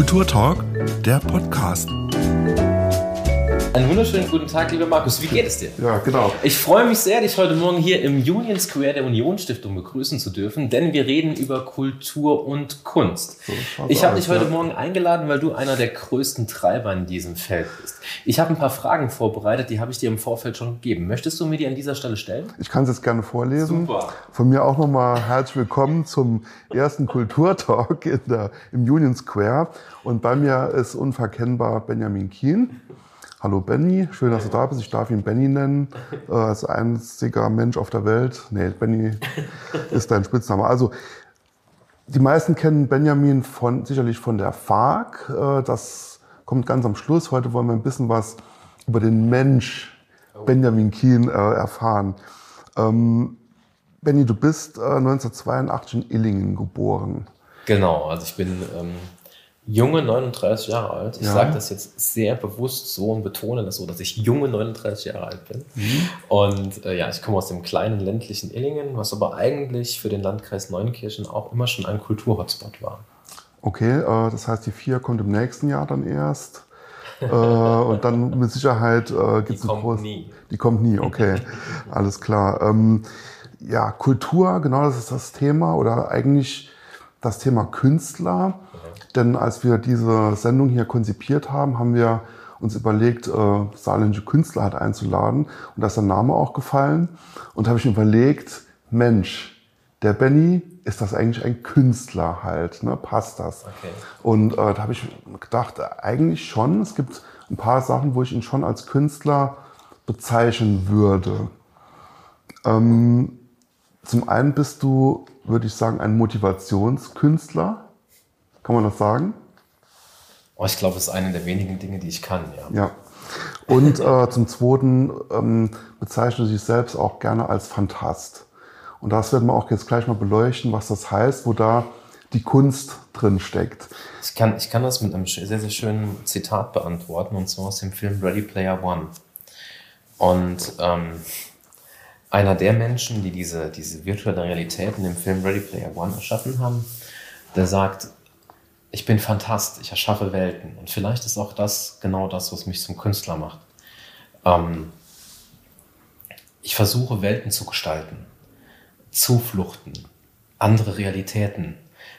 Kulturtalk, der Podcast. Einen wunderschönen guten Tag, lieber Markus. Wie geht es dir? Ja, genau. Ich freue mich sehr, dich heute Morgen hier im Union Square der Union Stiftung begrüßen zu dürfen, denn wir reden über Kultur und Kunst. So ich habe dich heute ja. Morgen eingeladen, weil du einer der größten Treiber in diesem Feld bist. Ich habe ein paar Fragen vorbereitet, die habe ich dir im Vorfeld schon gegeben. Möchtest du mir die an dieser Stelle stellen? Ich kann es jetzt gerne vorlesen. Super. Von mir auch nochmal herzlich willkommen zum ersten Kulturtalk in der, im Union Square. Und bei mir ist unverkennbar Benjamin Kien. Hallo Benny, schön, dass du da bist. Ich darf ihn Benny nennen, äh, als einziger Mensch auf der Welt. Nee, Benny ist dein Spitzname. Also, die meisten kennen Benjamin von, sicherlich von der FARC. Äh, das kommt ganz am Schluss. Heute wollen wir ein bisschen was über den Mensch Benjamin Kien äh, erfahren. Ähm, Benny, du bist äh, 1982 in Illingen geboren. Genau, also ich bin ähm, junge 39 Jahre alt. Ich Ja. sage das jetzt sehr bewusst so und betone das so, dass ich junge 39 Jahre alt bin. Und äh, ja, ich komme aus dem kleinen ländlichen Illingen, was aber eigentlich für den Landkreis Neunkirchen auch immer schon ein Kulturhotspot war. Okay, äh, das heißt, die vier kommt im nächsten Jahr dann erst. äh, und dann mit Sicherheit äh, gibt es kommt nie. Die kommt nie, okay. Alles klar. Ähm, ja, Kultur, genau das ist das Thema oder eigentlich das Thema Künstler. Denn als wir diese Sendung hier konzipiert haben, haben wir uns überlegt, äh, saarländische Künstler halt einzuladen. Und da ist der Name auch gefallen. Und da habe ich mir überlegt, Mensch, der Benny, ist das eigentlich ein Künstler halt? Ne? Passt das? Okay. Und äh, da habe ich gedacht, eigentlich schon. Es gibt ein paar Sachen, wo ich ihn schon als Künstler bezeichnen würde. Ähm, zum einen bist du, würde ich sagen, ein Motivationskünstler. Kann man das sagen? Oh, ich glaube, es ist eine der wenigen Dinge, die ich kann, ja. Ja. Und äh, zum Zweiten ähm, bezeichnet sich selbst auch gerne als Fantast. Und das werden wir auch jetzt gleich mal beleuchten, was das heißt, wo da die Kunst drin steckt. Ich kann, ich kann das mit einem sehr, sehr schönen Zitat beantworten, und zwar aus dem Film Ready Player One. Und ähm, einer der Menschen, die diese, diese virtuelle Realität in dem Film Ready Player One erschaffen haben, der sagt, ich bin Fantast, ich erschaffe Welten. Und vielleicht ist auch das genau das, was mich zum Künstler macht. Ähm, ich versuche Welten zu gestalten, Zufluchten, andere Realitäten,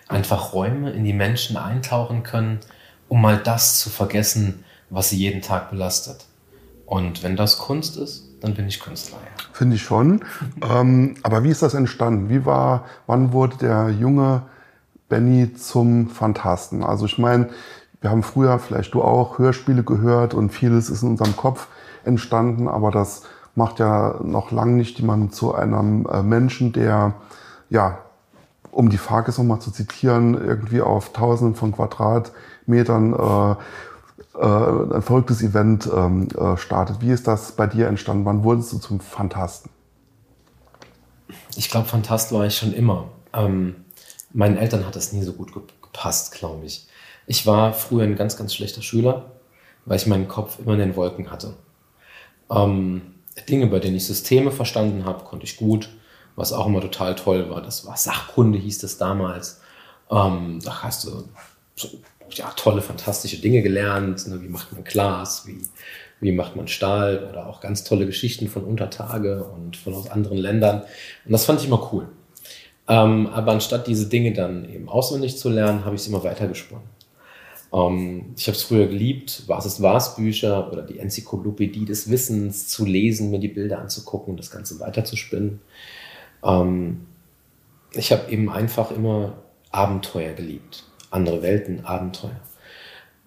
einfach Räume, in die Menschen eintauchen können, um mal das zu vergessen, was sie jeden Tag belastet. Und wenn das Kunst ist, dann bin ich Künstler. Ja. Finde ich schon. ähm, aber wie ist das entstanden? Wie war, wann wurde der junge Benny zum Fantasten? Also ich meine, wir haben früher, vielleicht du auch, Hörspiele gehört und vieles ist in unserem Kopf entstanden, aber das macht ja noch lange nicht jemanden zu einem äh, Menschen, der, ja, um die Farkes nochmal zu zitieren, irgendwie auf tausenden von Quadratmetern äh, äh, ein verrücktes Event ähm, äh, startet. Wie ist das bei dir entstanden? Wann wurdest du zum Fantasten? Ich glaube, Fantast war ich schon immer. Ähm, meinen Eltern hat das nie so gut ge- gepasst, glaube ich. Ich war früher ein ganz, ganz schlechter Schüler, weil ich meinen Kopf immer in den Wolken hatte. Ähm, Dinge, bei denen ich Systeme verstanden habe, konnte ich gut. Was auch immer total toll war, das war Sachkunde, hieß das damals. Ähm, da hast du ja, tolle, fantastische Dinge gelernt. Ne? Wie macht man Glas, wie, wie macht man Stahl oder auch ganz tolle Geschichten von Untertage und von aus anderen Ländern. Und das fand ich immer cool. Ähm, aber anstatt diese Dinge dann eben auswendig zu lernen, habe ich sie immer weitergesponnen. Ähm, ich habe es früher geliebt, Was ist was Bücher oder die Enzyklopädie des Wissens zu lesen, mir die Bilder anzugucken und das Ganze weiterzuspinnen. Ähm, ich habe eben einfach immer Abenteuer geliebt. Andere Welten, Abenteuer.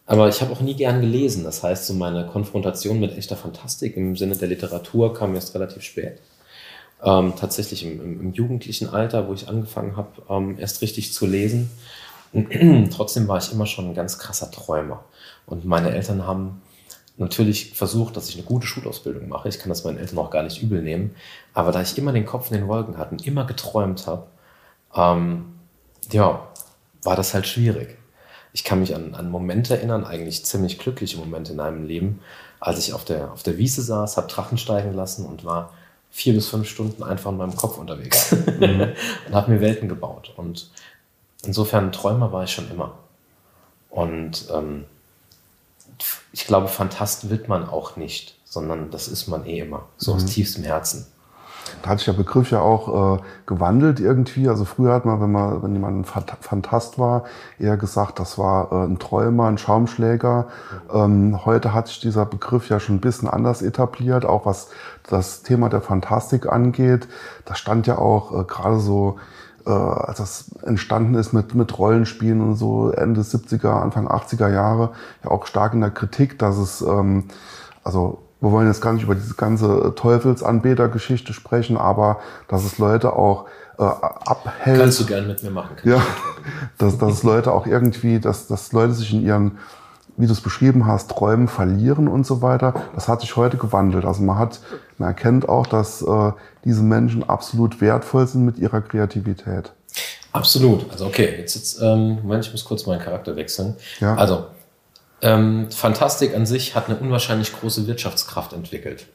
Aber ich habe auch nie gern gelesen. Das heißt, so meine Konfrontation mit echter Fantastik im Sinne der Literatur kam erst relativ spät. Ähm, tatsächlich im, im, im jugendlichen Alter, wo ich angefangen habe, ähm, erst richtig zu lesen. Trotzdem war ich immer schon ein ganz krasser Träumer. Und meine Eltern haben natürlich versucht, dass ich eine gute Schulausbildung mache. Ich kann das meinen Eltern auch gar nicht übel nehmen. Aber da ich immer den Kopf in den Wolken hatte und immer geträumt habe, ähm, ja, war das halt schwierig. Ich kann mich an, an Momente erinnern, eigentlich ziemlich glückliche Momente in meinem Leben, als ich auf der, auf der Wiese saß, habe Drachen steigen lassen und war vier bis fünf Stunden einfach in meinem Kopf unterwegs und habe mir Welten gebaut. Und insofern ein Träumer war ich schon immer. Und ähm, ich glaube, Fantast wird man auch nicht, sondern das ist man eh immer, so mhm. aus tiefstem Herzen. Da hat sich der Begriff ja auch äh, gewandelt irgendwie. Also früher hat man, wenn man, wenn jemand ein Fantast war, eher gesagt, das war äh, ein Träumer, ein Schaumschläger. Ähm, heute hat sich dieser Begriff ja schon ein bisschen anders etabliert, auch was das Thema der Fantastik angeht. Da stand ja auch äh, gerade so äh, als das entstanden ist mit, mit Rollenspielen und so Ende 70er, Anfang 80er Jahre, ja auch stark in der Kritik, dass es, ähm, also wir wollen jetzt gar nicht über diese ganze Teufelsanbeter-Geschichte sprechen, aber dass es Leute auch äh, abhält. Kannst du gern mit mir machen. Ja, dass, dass es Leute auch irgendwie, dass, dass Leute sich in ihren wie du es beschrieben hast, Träumen verlieren und so weiter. Das hat sich heute gewandelt. Also man hat, man erkennt auch, dass äh, diese Menschen absolut wertvoll sind mit ihrer Kreativität. Absolut. Also okay, jetzt, jetzt ähm, Moment, ich muss kurz meinen Charakter wechseln. Ja. Also ähm, Fantastik an sich hat eine unwahrscheinlich große Wirtschaftskraft entwickelt.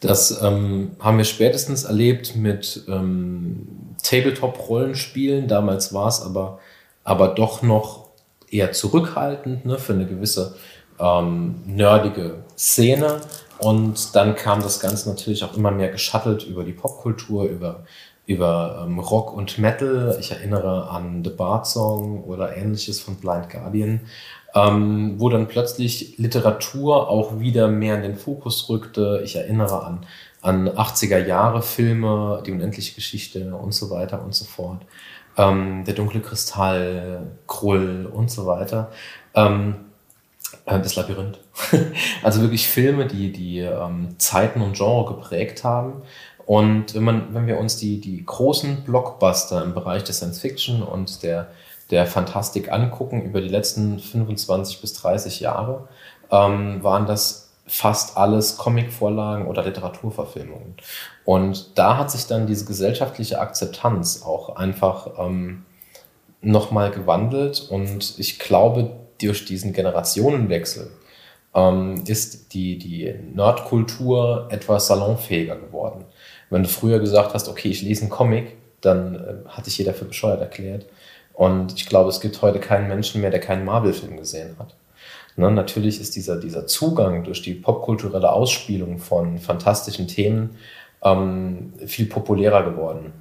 Das ähm, haben wir spätestens erlebt mit ähm, Tabletop-Rollenspielen. Damals war es aber, aber doch noch eher zurückhaltend ne, für eine gewisse ähm, nerdige Szene. Und dann kam das Ganze natürlich auch immer mehr geschattelt über die Popkultur, über, über ähm, Rock und Metal. Ich erinnere an The Bard Song oder ähnliches von Blind Guardian, ähm, wo dann plötzlich Literatur auch wieder mehr in den Fokus rückte. Ich erinnere an, an 80er Jahre Filme, die unendliche Geschichte und so weiter und so fort ähm, Der dunkle Kristall, Krull und so weiter. Ähm, äh, das Labyrinth. also wirklich Filme, die die ähm, Zeiten und Genre geprägt haben. Und wenn, man, wenn wir uns die, die großen Blockbuster im Bereich der Science Fiction und der, der Fantastik angucken über die letzten 25 bis 30 Jahre, ähm, waren das fast alles Comicvorlagen oder Literaturverfilmungen. Und da hat sich dann diese gesellschaftliche Akzeptanz auch einfach ähm, nochmal gewandelt. Und ich glaube, durch diesen Generationenwechsel ähm, ist die, die Nerdkultur etwas salonfähiger geworden. Wenn du früher gesagt hast, okay, ich lese einen Comic, dann äh, hat sich jeder für bescheuert erklärt. Und ich glaube, es gibt heute keinen Menschen mehr, der keinen Marvel-Film gesehen hat. Ne, natürlich ist dieser, dieser Zugang durch die popkulturelle Ausspielung von fantastischen Themen ähm, viel populärer geworden.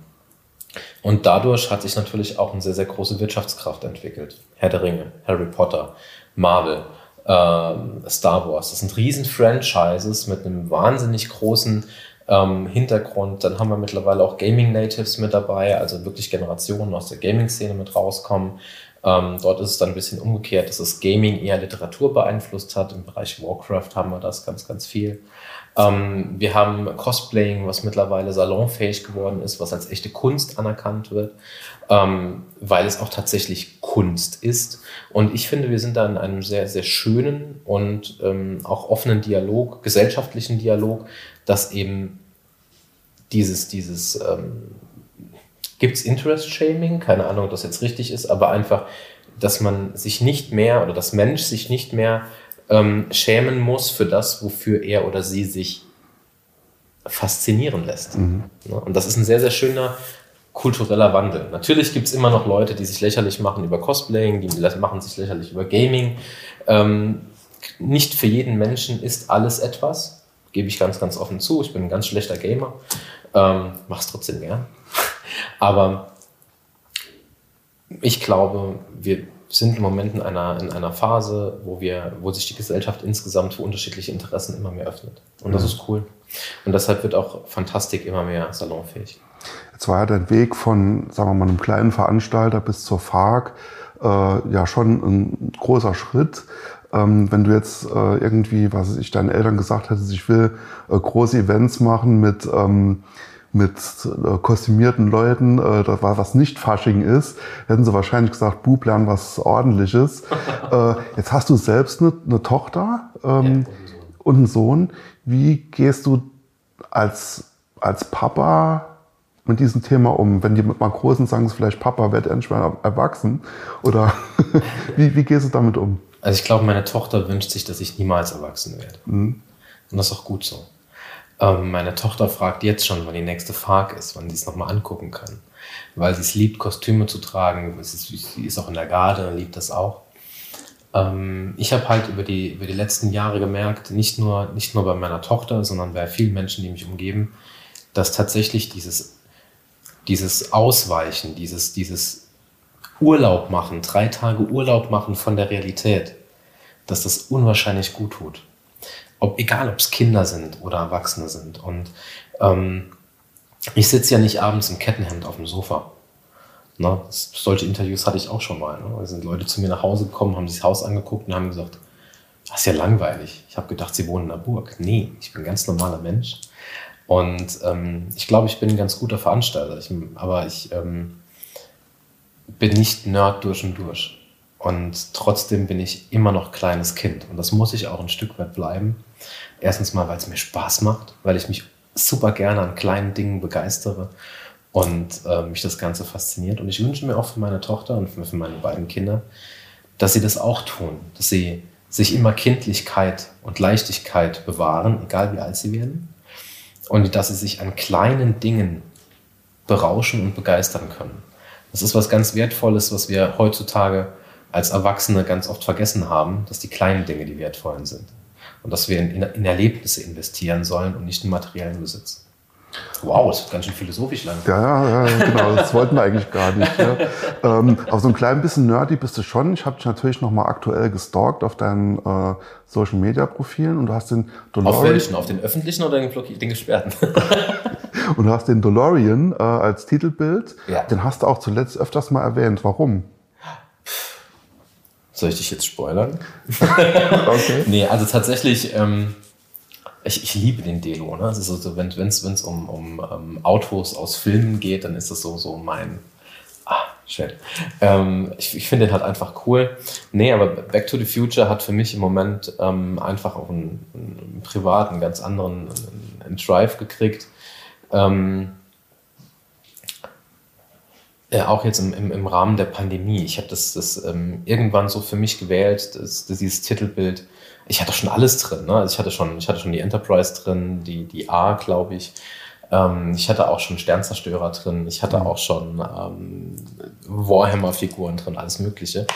Und dadurch hat sich natürlich auch eine sehr, sehr große Wirtschaftskraft entwickelt. Herr der Ringe, Harry Potter, Marvel, äh, Star Wars. Das sind riesen Franchises mit einem wahnsinnig großen ähm, Hintergrund. Dann haben wir mittlerweile auch Gaming Natives mit dabei, also wirklich Generationen aus der Gaming-Szene mit rauskommen. Ähm, dort ist es dann ein bisschen umgekehrt, dass das Gaming eher Literatur beeinflusst hat. Im Bereich Warcraft haben wir das ganz, ganz viel. Ähm, wir haben Cosplaying, was mittlerweile salonfähig geworden ist, was als echte Kunst anerkannt wird, ähm, weil es auch tatsächlich Kunst ist. Und ich finde, wir sind da in einem sehr, sehr schönen und ähm, auch offenen Dialog, gesellschaftlichen Dialog, dass eben dieses, dieses ähm, Gibt es Interest-Shaming? Keine Ahnung, ob das jetzt richtig ist, aber einfach, dass man sich nicht mehr oder das Mensch sich nicht mehr ähm, schämen muss für das, wofür er oder sie sich faszinieren lässt. Mhm. Und das ist ein sehr, sehr schöner kultureller Wandel. Natürlich gibt es immer noch Leute, die sich lächerlich machen über Cosplaying, die machen sich lächerlich über Gaming. Ähm, nicht für jeden Menschen ist alles etwas, gebe ich ganz, ganz offen zu. Ich bin ein ganz schlechter Gamer, ähm, mach's trotzdem gern. Aber ich glaube, wir sind im Moment in einer, in einer Phase, wo, wir, wo sich die Gesellschaft insgesamt für unterschiedliche Interessen immer mehr öffnet. Und das ist cool. Und deshalb wird auch Fantastik immer mehr salonfähig. Jetzt war ja dein Weg von, sagen wir mal, einem kleinen Veranstalter bis zur FARC äh, ja schon ein großer Schritt. Ähm, wenn du jetzt äh, irgendwie, was ich deinen Eltern gesagt hättest, ich will äh, große Events machen mit ähm, mit äh, kostümierten Leuten, äh, das war was nicht Fasching ist, hätten sie wahrscheinlich gesagt, Bub, lern was ordentliches. äh, jetzt hast du selbst eine, eine Tochter ähm, ja, und einen Sohn. Wie gehst du als, als Papa mit diesem Thema um? Wenn die mal Großen sagen, vielleicht Papa, werd endlich mal erwachsen. Oder wie, wie gehst du damit um? Also ich glaube, meine Tochter wünscht sich, dass ich niemals erwachsen werde. Mhm. Und das ist auch gut so. Ähm, meine Tochter fragt jetzt schon, wann die nächste Fark ist, wann sie es nochmal angucken kann. Weil sie es liebt, Kostüme zu tragen. Sie ist auch in der Garde, liebt das auch. Ähm, ich habe halt über die, über die letzten Jahre gemerkt, nicht nur, nicht nur bei meiner Tochter, sondern bei vielen Menschen, die mich umgeben, dass tatsächlich dieses, dieses Ausweichen, dieses, dieses Urlaub machen, drei Tage Urlaub machen von der Realität, dass das unwahrscheinlich gut tut. Ob, egal, ob es Kinder sind oder Erwachsene sind. Und ähm, ich sitze ja nicht abends im Kettenhemd auf dem Sofa. Ne? Solche Interviews hatte ich auch schon mal. Ne? Da sind Leute zu mir nach Hause gekommen, haben sich das Haus angeguckt und haben gesagt, das ist ja langweilig. Ich habe gedacht, sie wohnen in der Burg. Nee, ich bin ein ganz normaler Mensch. Und ähm, ich glaube, ich bin ein ganz guter Veranstalter. Ich, aber ich ähm, bin nicht Nerd durch und durch. Und trotzdem bin ich immer noch kleines Kind. Und das muss ich auch ein Stück weit bleiben. Erstens mal, weil es mir Spaß macht, weil ich mich super gerne an kleinen Dingen begeistere und äh, mich das Ganze fasziniert. Und ich wünsche mir auch für meine Tochter und für, für meine beiden Kinder, dass sie das auch tun, dass sie sich immer Kindlichkeit und Leichtigkeit bewahren, egal wie alt sie werden, und dass sie sich an kleinen Dingen berauschen und begeistern können. Das ist was ganz Wertvolles, was wir heutzutage als Erwachsene ganz oft vergessen haben, dass die kleinen Dinge die wertvollen sind. Und dass wir in, in Erlebnisse investieren sollen und nicht in materiellen Besitz. Wow, das ist ganz schön philosophisch lang. Ja, ja, genau, das wollten wir eigentlich gar nicht. Ja. Ähm, aber so ein klein bisschen nerdy bist du schon. Ich habe dich natürlich nochmal aktuell gestalkt auf deinen äh, Social Media Profilen und du hast den DeLorean. Auf welchen? Auf den öffentlichen oder den, den gesperrten? und du hast den DeLorean äh, als Titelbild. Ja. Den hast du auch zuletzt öfters mal erwähnt. Warum? Soll ich dich jetzt spoilern? okay. nee, also tatsächlich. Ähm, ich, ich liebe den Delo. Ne? Also so, wenn es um, um, um ähm, Autos aus Filmen geht, dann ist das so, so mein. Ah, shit. Ähm, ich, ich finde den halt einfach cool. Nee, aber Back to the Future hat für mich im Moment ähm, einfach auch einen, einen privaten, ganz anderen einen Drive gekriegt. Ähm, ja, auch jetzt im, im, im Rahmen der Pandemie. Ich habe das, das ähm, irgendwann so für mich gewählt, das, das, dieses Titelbild ich hatte schon alles drin. Ne? Also ich hatte schon, ich hatte schon die Enterprise drin, die, die A, glaube ich. Ähm, ich hatte auch schon Sternzerstörer drin. Ich hatte mhm. auch schon ähm, Warhammer-Figuren drin, alles Mögliche.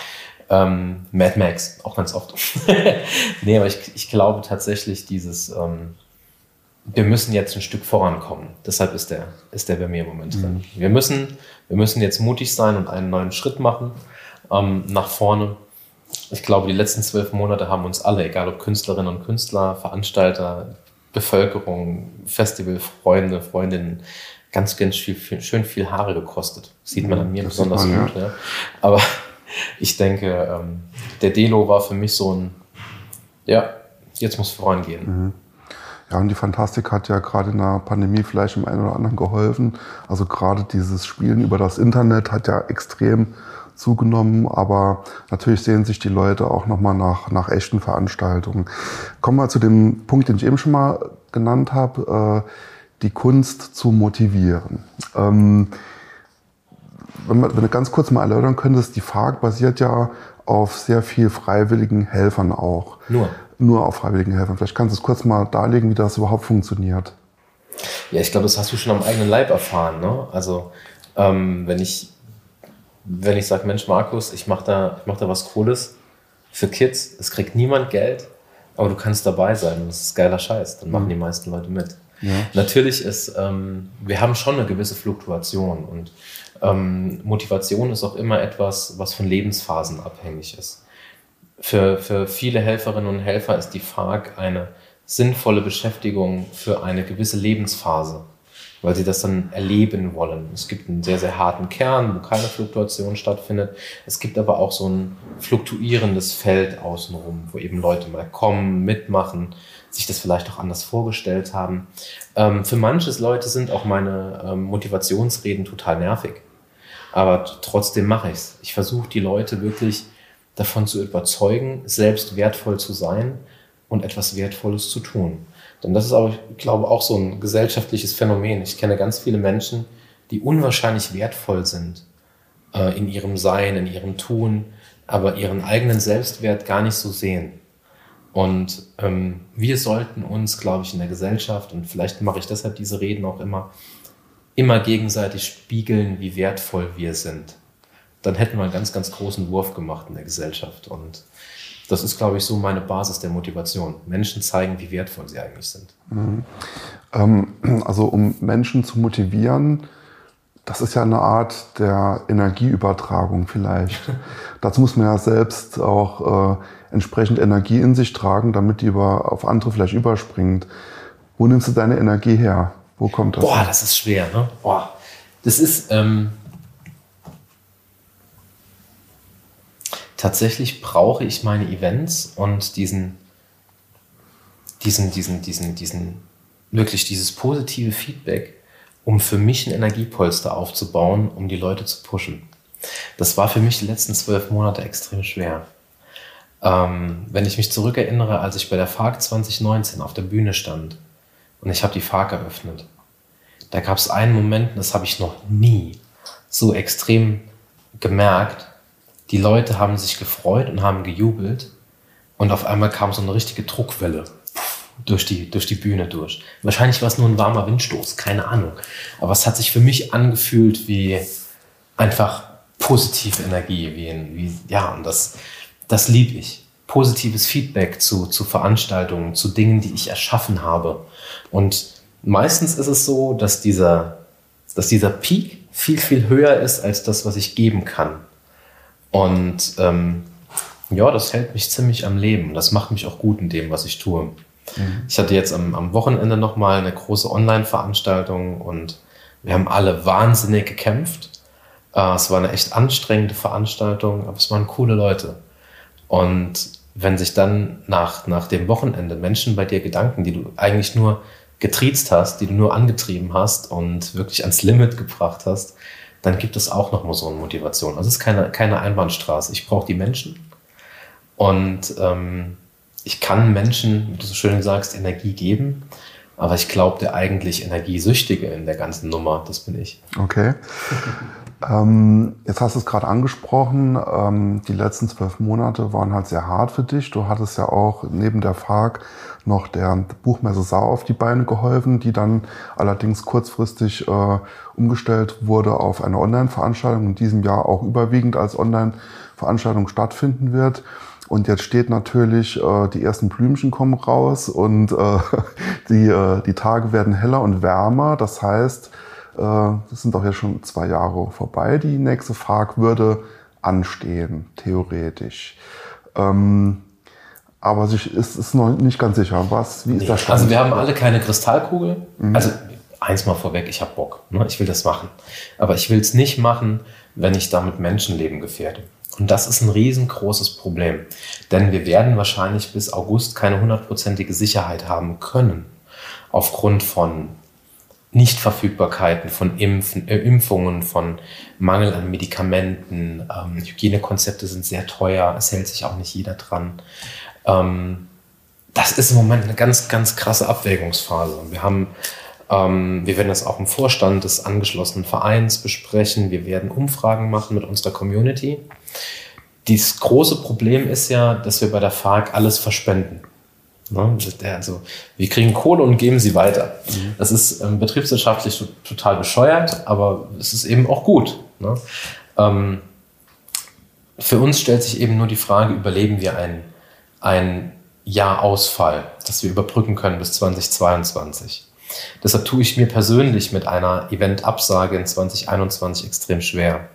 Ähm, Mad Max, auch ganz oft. nee, aber ich, ich glaube tatsächlich, dieses, ähm, wir müssen jetzt ein Stück vorankommen. Deshalb ist der, ist der bei mir im Moment drin. Mhm. Wir, müssen, wir müssen jetzt mutig sein und einen neuen Schritt machen ähm, nach vorne ich glaube, die letzten zwölf Monate haben uns alle, egal ob Künstlerinnen und Künstler, Veranstalter, Bevölkerung, Festivalfreunde, Freundinnen, ganz, ganz viel, viel, schön viel Haare gekostet. Sieht man an mir das besonders man, gut. Ja. Ja. Aber ich denke, ähm, der Delo war für mich so ein, ja, jetzt muss vorangehen. Mhm. Ja, und die Fantastik hat ja gerade in der Pandemie vielleicht im einen oder anderen geholfen. Also gerade dieses Spielen über das Internet hat ja extrem zugenommen, aber natürlich sehen sich die Leute auch nochmal nach, nach echten Veranstaltungen. Kommen wir zu dem Punkt, den ich eben schon mal genannt habe, äh, die Kunst zu motivieren. Ähm, wenn, man, wenn du ganz kurz mal erläutern könntest, die FARC basiert ja auf sehr viel freiwilligen Helfern auch. Nur? Nur auf freiwilligen Helfern. Vielleicht kannst du es kurz mal darlegen, wie das überhaupt funktioniert. Ja, ich glaube, das hast du schon am eigenen Leib erfahren. Ne? Also ähm, wenn ich wenn ich sage, Mensch, Markus, ich mache da, mach da was Cooles für Kids, es kriegt niemand Geld, aber du kannst dabei sein und das ist geiler Scheiß, dann machen mhm. die meisten Leute mit. Ja. Natürlich ist, ähm, wir haben schon eine gewisse Fluktuation und ähm, Motivation ist auch immer etwas, was von Lebensphasen abhängig ist. Für, für viele Helferinnen und Helfer ist die FARC eine sinnvolle Beschäftigung für eine gewisse Lebensphase weil sie das dann erleben wollen. Es gibt einen sehr, sehr harten Kern, wo keine Fluktuation stattfindet. Es gibt aber auch so ein fluktuierendes Feld außenrum, wo eben Leute mal kommen, mitmachen, sich das vielleicht auch anders vorgestellt haben. Ähm, für manches Leute sind auch meine ähm, Motivationsreden total nervig. Aber trotzdem mache ich es. Ich versuche die Leute wirklich davon zu überzeugen, selbst wertvoll zu sein und etwas Wertvolles zu tun. Denn das ist aber, ich glaube, auch so ein gesellschaftliches Phänomen. Ich kenne ganz viele Menschen, die unwahrscheinlich wertvoll sind äh, in ihrem Sein, in ihrem Tun, aber ihren eigenen Selbstwert gar nicht so sehen. Und ähm, wir sollten uns, glaube ich, in der Gesellschaft, und vielleicht mache ich deshalb diese Reden auch immer, immer gegenseitig spiegeln, wie wertvoll wir sind. Dann hätten wir einen ganz, ganz großen Wurf gemacht in der Gesellschaft. Und das ist, glaube ich, so meine Basis der Motivation. Menschen zeigen, wie wertvoll sie eigentlich sind. Mhm. Ähm, also um Menschen zu motivieren, das ist ja eine Art der Energieübertragung vielleicht. Dazu muss man ja selbst auch äh, entsprechend Energie in sich tragen, damit die über, auf andere vielleicht überspringt. Wo nimmst du deine Energie her? Wo kommt das? Boah, das ist schwer, ne? Boah. Das ist ähm, tatsächlich brauche ich meine Events und diesen, diesen, diesen, diesen, diesen, wirklich dieses positive Feedback, um für mich ein Energiepolster aufzubauen, um die Leute zu pushen. Das war für mich die letzten zwölf Monate extrem schwer. Ähm, wenn ich mich zurückerinnere, als ich bei der FARC 2019 auf der Bühne stand und ich habe die FARC eröffnet, da gab es einen Moment, das habe ich noch nie so extrem gemerkt. Die Leute haben sich gefreut und haben gejubelt und auf einmal kam so eine richtige Druckwelle durch die, durch die Bühne durch. Wahrscheinlich war es nur ein warmer Windstoß, keine Ahnung. Aber es hat sich für mich angefühlt wie einfach positive Energie, wie, ein, wie ja, und das, das liebe ich. Positives Feedback zu, zu Veranstaltungen, zu Dingen, die ich erschaffen habe. Und meistens ist es so, dass dieser, dass dieser Peak viel, viel höher ist als das, was ich geben kann. Und ähm, ja, das hält mich ziemlich am Leben. Das macht mich auch gut in dem, was ich tue. Mhm. Ich hatte jetzt am, am Wochenende nochmal eine große Online-Veranstaltung und wir haben alle wahnsinnig gekämpft. Äh, es war eine echt anstrengende Veranstaltung, aber es waren coole Leute. Und wenn sich dann nach, nach dem Wochenende Menschen bei dir Gedanken, die du eigentlich nur getriezt hast, die du nur angetrieben hast und wirklich ans Limit gebracht hast, dann gibt es auch nochmal so eine Motivation. Also es ist keine, keine Einbahnstraße. Ich brauche die Menschen und ähm, ich kann Menschen, wie du so schön sagst, Energie geben. Aber ich glaube, der eigentlich Energiesüchtige in der ganzen Nummer, das bin ich. Okay. Ähm, jetzt hast du es gerade angesprochen, ähm, die letzten zwölf Monate waren halt sehr hart für dich. Du hattest ja auch neben der FARC noch der Buchmesse Sau auf die Beine geholfen, die dann allerdings kurzfristig äh, umgestellt wurde auf eine Online-Veranstaltung, in diesem Jahr auch überwiegend als Online-Veranstaltung stattfinden wird. Und jetzt steht natürlich, äh, die ersten Blümchen kommen raus und äh, die, äh, die Tage werden heller und wärmer. Das heißt, äh, das sind doch jetzt schon zwei Jahre vorbei. Die nächste FARC würde anstehen, theoretisch. Ähm, aber sich ist, ist noch nicht ganz sicher. Was, wie ist nee, das Stand? Also wir haben alle keine Kristallkugel. Mhm. Also eins mal vorweg, ich habe Bock. Ne? Ich will das machen. Aber ich will es nicht machen, wenn ich damit Menschenleben gefährde. Und das ist ein riesengroßes Problem. Denn wir werden wahrscheinlich bis August keine hundertprozentige Sicherheit haben können. Aufgrund von Nichtverfügbarkeiten von Impfen, äh, Impfungen, von Mangel an Medikamenten. Ähm, Hygienekonzepte sind sehr teuer, es hält sich auch nicht jeder dran. Ähm, das ist im Moment eine ganz, ganz krasse Abwägungsphase. Wir haben, ähm, wir werden das auch im Vorstand des angeschlossenen Vereins besprechen. Wir werden Umfragen machen mit unserer Community. Das große Problem ist ja, dass wir bei der FARC alles verspenden. Ne? Also, wir kriegen Kohle und geben sie weiter. Mhm. Das ist ähm, betriebswirtschaftlich total bescheuert, aber es ist eben auch gut. Ne? Ähm, für uns stellt sich eben nur die Frage, überleben wir ein, ein Jahr Ausfall, das wir überbrücken können bis 2022. Deshalb tue ich mir persönlich mit einer Eventabsage in 2021 extrem schwer.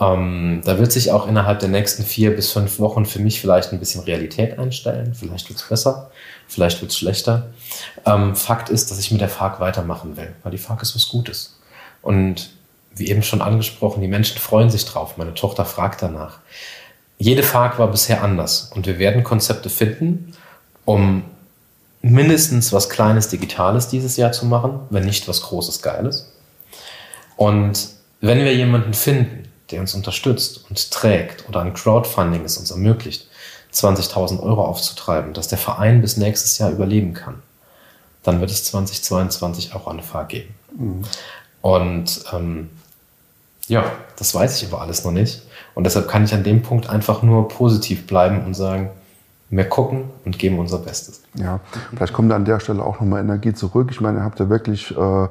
Ähm, da wird sich auch innerhalb der nächsten vier bis fünf Wochen für mich vielleicht ein bisschen Realität einstellen. Vielleicht wird es besser, vielleicht wird es schlechter. Ähm, Fakt ist, dass ich mit der FARC weitermachen will, weil die FARC ist was Gutes. Und wie eben schon angesprochen, die Menschen freuen sich drauf. Meine Tochter fragt danach. Jede FARC war bisher anders und wir werden Konzepte finden, um mindestens was Kleines Digitales dieses Jahr zu machen, wenn nicht was Großes Geiles. Und wenn wir jemanden finden, der uns unterstützt und trägt oder ein Crowdfunding es uns ermöglicht, 20.000 Euro aufzutreiben, dass der Verein bis nächstes Jahr überleben kann, dann wird es 2022 auch eine Fahrt geben. Mhm. Und ähm, ja, das weiß ich aber alles noch nicht. Und deshalb kann ich an dem Punkt einfach nur positiv bleiben und sagen, wir gucken und geben unser Bestes. Ja, vielleicht kommt an der Stelle auch nochmal Energie zurück. Ich meine, ihr habt ja wirklich äh,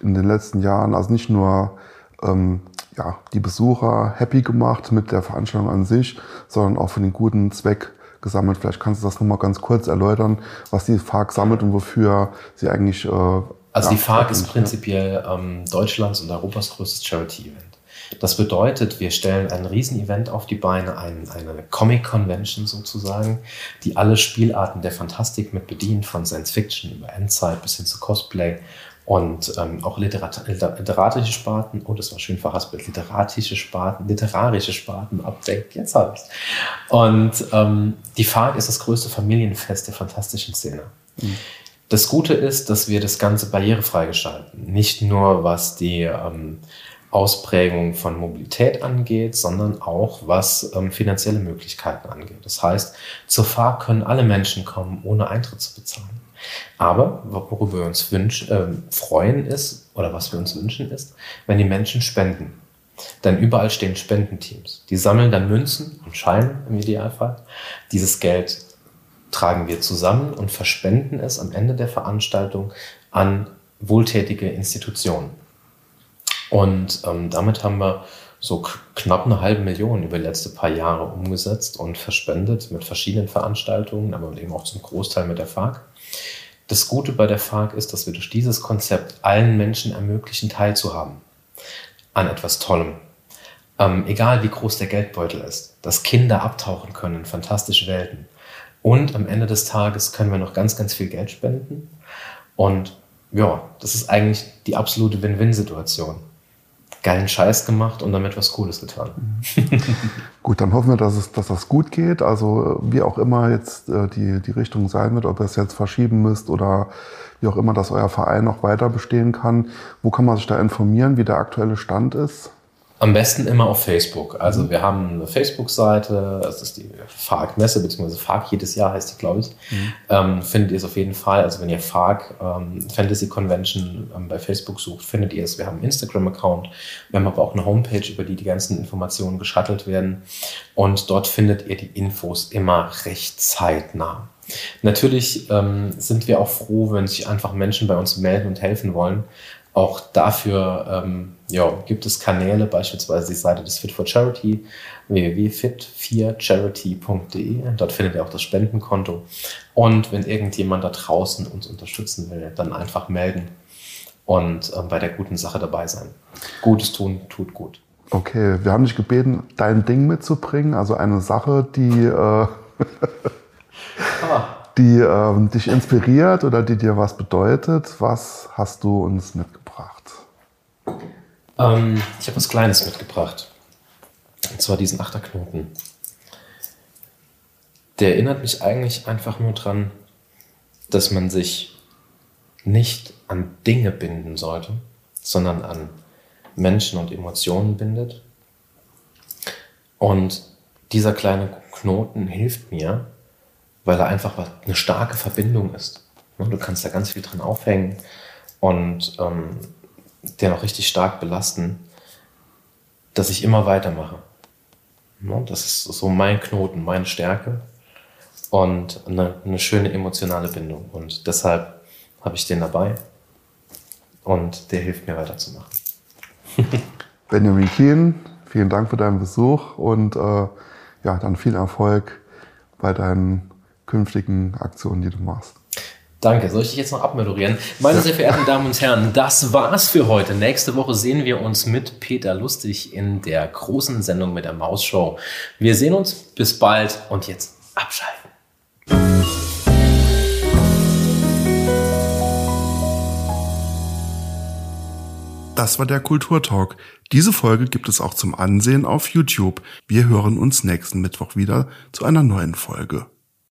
in den letzten Jahren, also nicht nur ähm, ja, die Besucher happy gemacht mit der Veranstaltung an sich, sondern auch für den guten Zweck gesammelt. Vielleicht kannst du das nochmal ganz kurz erläutern, was die FARC sammelt und wofür sie eigentlich. Äh, also die FARC ist prinzipiell ähm, Deutschlands und Europas größtes Charity-Event. Das bedeutet, wir stellen ein Riesenevent auf die Beine, ein, eine Comic-Convention sozusagen, die alle Spielarten der Fantastik mit bedient, von Science-Fiction über Endzeit bis hin zu Cosplay und ähm, auch Literat literarische Sparten, oh, das war schön verhaspelt, literarische Sparten, literarische Sparten abdeckt, jetzt habe ich Und ähm, die FARC ist das größte Familienfest der fantastischen Szene. Mhm. Das Gute ist, dass wir das Ganze barrierefrei gestalten. Nicht nur was die ähm, Ausprägung von Mobilität angeht, sondern auch was ähm, finanzielle Möglichkeiten angeht. Das heißt, zur FARC können alle Menschen kommen, ohne Eintritt zu bezahlen. Aber worüber wir uns wünsch, äh, freuen ist, oder was wir uns wünschen ist, wenn die Menschen spenden. Denn überall stehen Spendenteams. Die sammeln dann Münzen und Scheine im Idealfall. Dieses Geld tragen wir zusammen und verspenden es am Ende der Veranstaltung an wohltätige Institutionen. Und ähm, damit haben wir so knapp eine halbe Million über die letzten paar Jahre umgesetzt und verspendet mit verschiedenen Veranstaltungen, aber eben auch zum Großteil mit der FARC. Das Gute bei der FARC ist, dass wir durch dieses Konzept allen Menschen ermöglichen, teilzuhaben an etwas Tollem. Ähm, egal wie groß der Geldbeutel ist, dass Kinder abtauchen können in fantastische Welten. Und am Ende des Tages können wir noch ganz, ganz viel Geld spenden. Und ja, das ist eigentlich die absolute Win-Win-Situation geilen Scheiß gemacht und damit was Cooles getan. gut, dann hoffen wir, dass, es, dass das gut geht. Also wie auch immer jetzt äh, die, die Richtung sein wird, ob ihr es jetzt verschieben müsst oder wie auch immer, dass euer Verein noch weiter bestehen kann. Wo kann man sich da informieren, wie der aktuelle Stand ist? Am besten immer auf Facebook. Also mhm. wir haben eine Facebook-Seite, das ist die FARC-Messe, beziehungsweise FARC jedes Jahr heißt die, glaube ich. Mhm. Ähm, findet ihr es auf jeden Fall. Also wenn ihr FARC ähm, Fantasy Convention ähm, bei Facebook sucht, findet ihr es. Wir haben einen Instagram-Account. Wir haben aber auch eine Homepage, über die die ganzen Informationen geschattelt werden. Und dort findet ihr die Infos immer recht zeitnah. Natürlich ähm, sind wir auch froh, wenn sich einfach Menschen bei uns melden und helfen wollen. Auch dafür ähm, ja, gibt es Kanäle, beispielsweise die Seite des Fit for Charity, www.fit4charity.de. Dort findet ihr auch das Spendenkonto. Und wenn irgendjemand da draußen uns unterstützen will, dann einfach melden und äh, bei der guten Sache dabei sein. Gutes tun tut gut. Okay, wir haben dich gebeten, dein Ding mitzubringen, also eine Sache, die, äh, die äh, dich inspiriert oder die dir was bedeutet. Was hast du uns mitgebracht? Ähm, ich habe was Kleines mitgebracht. Und zwar diesen Achterknoten. Der erinnert mich eigentlich einfach nur daran, dass man sich nicht an Dinge binden sollte, sondern an Menschen und Emotionen bindet. Und dieser kleine Knoten hilft mir, weil er einfach eine starke Verbindung ist. Du kannst da ganz viel dran aufhängen und ähm, den auch richtig stark belasten, dass ich immer weitermache. Das ist so mein Knoten, meine Stärke und eine, eine schöne emotionale Bindung. Und deshalb habe ich den dabei und der hilft mir weiterzumachen. Benjamin Kien, vielen Dank für deinen Besuch und äh, ja, dann viel Erfolg bei deinen künftigen Aktionen, die du machst. Danke. Soll ich dich jetzt noch abmoderieren? Meine sehr verehrten Damen und Herren, das war's für heute. Nächste Woche sehen wir uns mit Peter Lustig in der großen Sendung mit der Mausshow. Wir sehen uns. Bis bald und jetzt abschalten. Das war der Kulturtalk. Diese Folge gibt es auch zum Ansehen auf YouTube. Wir hören uns nächsten Mittwoch wieder zu einer neuen Folge.